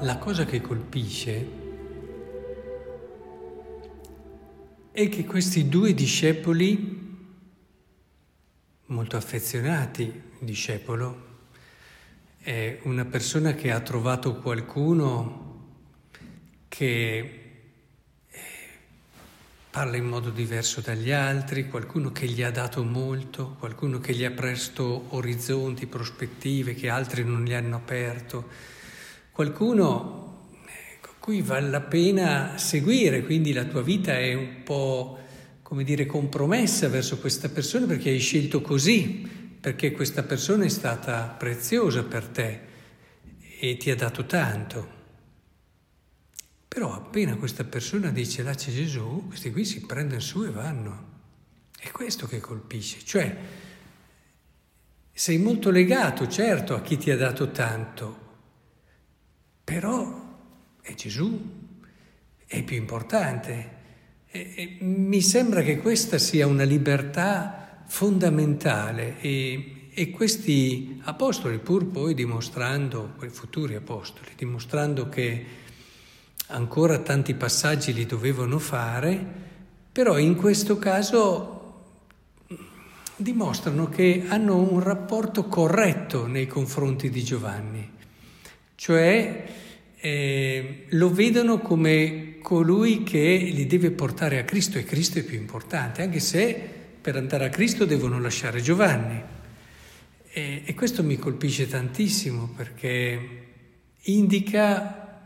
la cosa che colpisce è che questi due discepoli, molto affezionati, il discepolo, è una persona che ha trovato qualcuno che eh, parla in modo diverso dagli altri, qualcuno che gli ha dato molto, qualcuno che gli ha presto orizzonti, prospettive che altri non gli hanno aperto, qualcuno con cui vale la pena seguire, quindi la tua vita è un po', come dire, compromessa verso questa persona perché hai scelto così, perché questa persona è stata preziosa per te e ti ha dato tanto. Però appena questa persona dice là c'è Gesù, questi qui si prendono su e vanno. È questo che colpisce. Cioè, sei molto legato, certo, a chi ti ha dato tanto, però è Gesù, è più importante. E, e mi sembra che questa sia una libertà fondamentale e, e questi apostoli, pur poi dimostrando, quei futuri apostoli, dimostrando che ancora tanti passaggi li dovevano fare, però in questo caso dimostrano che hanno un rapporto corretto nei confronti di Giovanni, cioè eh, lo vedono come colui che li deve portare a Cristo e Cristo è più importante, anche se per andare a Cristo devono lasciare Giovanni. E, e questo mi colpisce tantissimo perché indica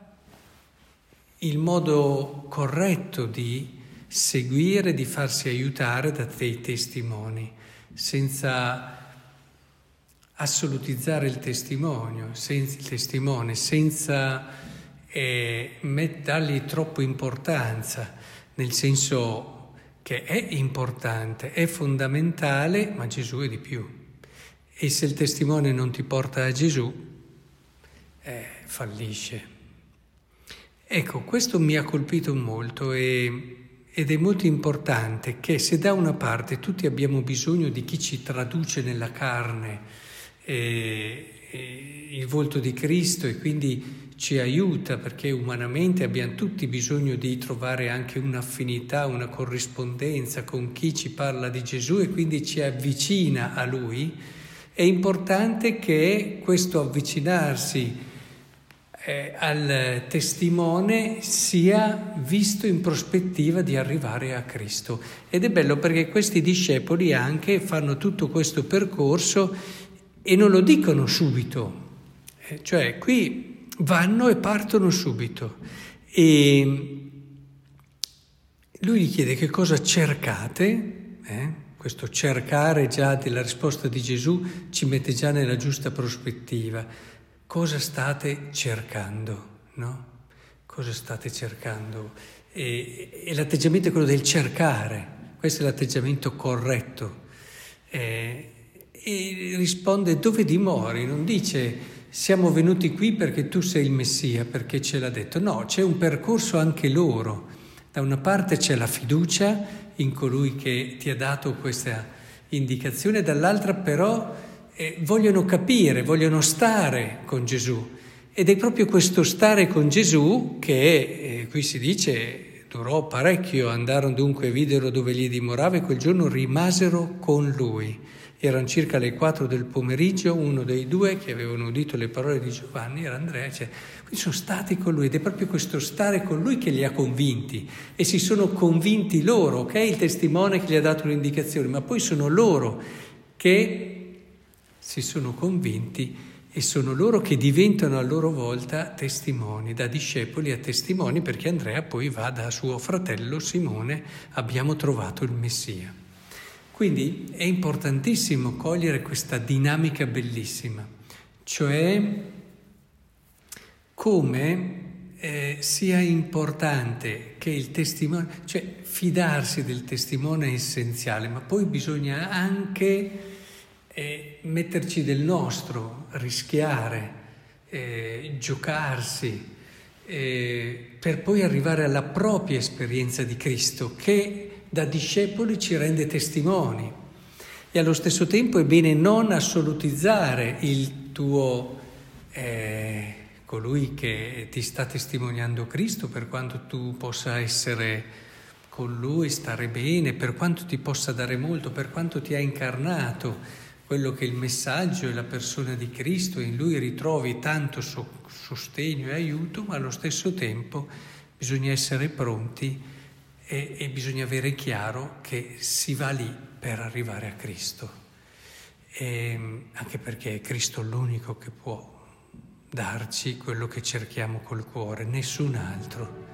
il modo corretto di seguire, di farsi aiutare da dei testimoni, senza assolutizzare il testimonio, senza, il testimone, senza eh, dargli troppo importanza, nel senso che è importante, è fondamentale, ma Gesù è di più. E se il testimone non ti porta a Gesù, eh, fallisce. Ecco, questo mi ha colpito molto e, ed è molto importante che se da una parte tutti abbiamo bisogno di chi ci traduce nella carne eh, il volto di Cristo e quindi ci aiuta perché umanamente abbiamo tutti bisogno di trovare anche un'affinità, una corrispondenza con chi ci parla di Gesù e quindi ci avvicina a Lui, è importante che questo avvicinarsi eh, al testimone sia visto in prospettiva di arrivare a Cristo. Ed è bello perché questi discepoli anche fanno tutto questo percorso e non lo dicono subito. Eh, cioè qui vanno e partono subito. E lui gli chiede che cosa cercate, eh? questo cercare già della risposta di Gesù ci mette già nella giusta prospettiva. Cosa state cercando? No? Cosa state cercando? E, e, l'atteggiamento è quello del cercare, questo è l'atteggiamento corretto. Eh, e risponde dove dimori, non dice siamo venuti qui perché tu sei il Messia, perché ce l'ha detto. No, c'è un percorso anche loro. Da una parte c'è la fiducia in colui che ti ha dato questa indicazione, dall'altra però eh, vogliono capire, vogliono stare con Gesù. Ed è proprio questo stare con Gesù che, eh, qui si dice, durò parecchio, andarono dunque e videro dove gli dimorava e quel giorno rimasero con lui. Erano circa le 4 del pomeriggio, uno dei due che avevano udito le parole di Giovanni era Andrea, cioè, quindi sono stati con lui ed è proprio questo stare con lui che li ha convinti e si sono convinti loro, è il testimone che gli ha dato l'indicazione, ma poi sono loro che si sono convinti e sono loro che diventano a loro volta testimoni, da discepoli a testimoni, perché Andrea poi va da suo fratello Simone, abbiamo trovato il Messia. Quindi è importantissimo cogliere questa dinamica bellissima, cioè come eh, sia importante che il testimone, cioè fidarsi del testimone è essenziale, ma poi bisogna anche eh, metterci del nostro, rischiare, eh, giocarsi, eh, per poi arrivare alla propria esperienza di Cristo, che da discepoli ci rende testimoni. E allo stesso tempo è bene non assolutizzare il tuo, eh, colui che ti sta testimoniando Cristo per quanto tu possa essere con lui, stare bene, per quanto ti possa dare molto, per quanto ti ha incarnato, quello che il messaggio è la persona di Cristo, in lui ritrovi tanto sostegno e aiuto, ma allo stesso tempo bisogna essere pronti e, e bisogna avere chiaro che si va lì per arrivare a Cristo. E, anche perché è Cristo l'unico che può darci quello che cerchiamo col cuore, nessun altro,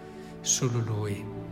solo Lui.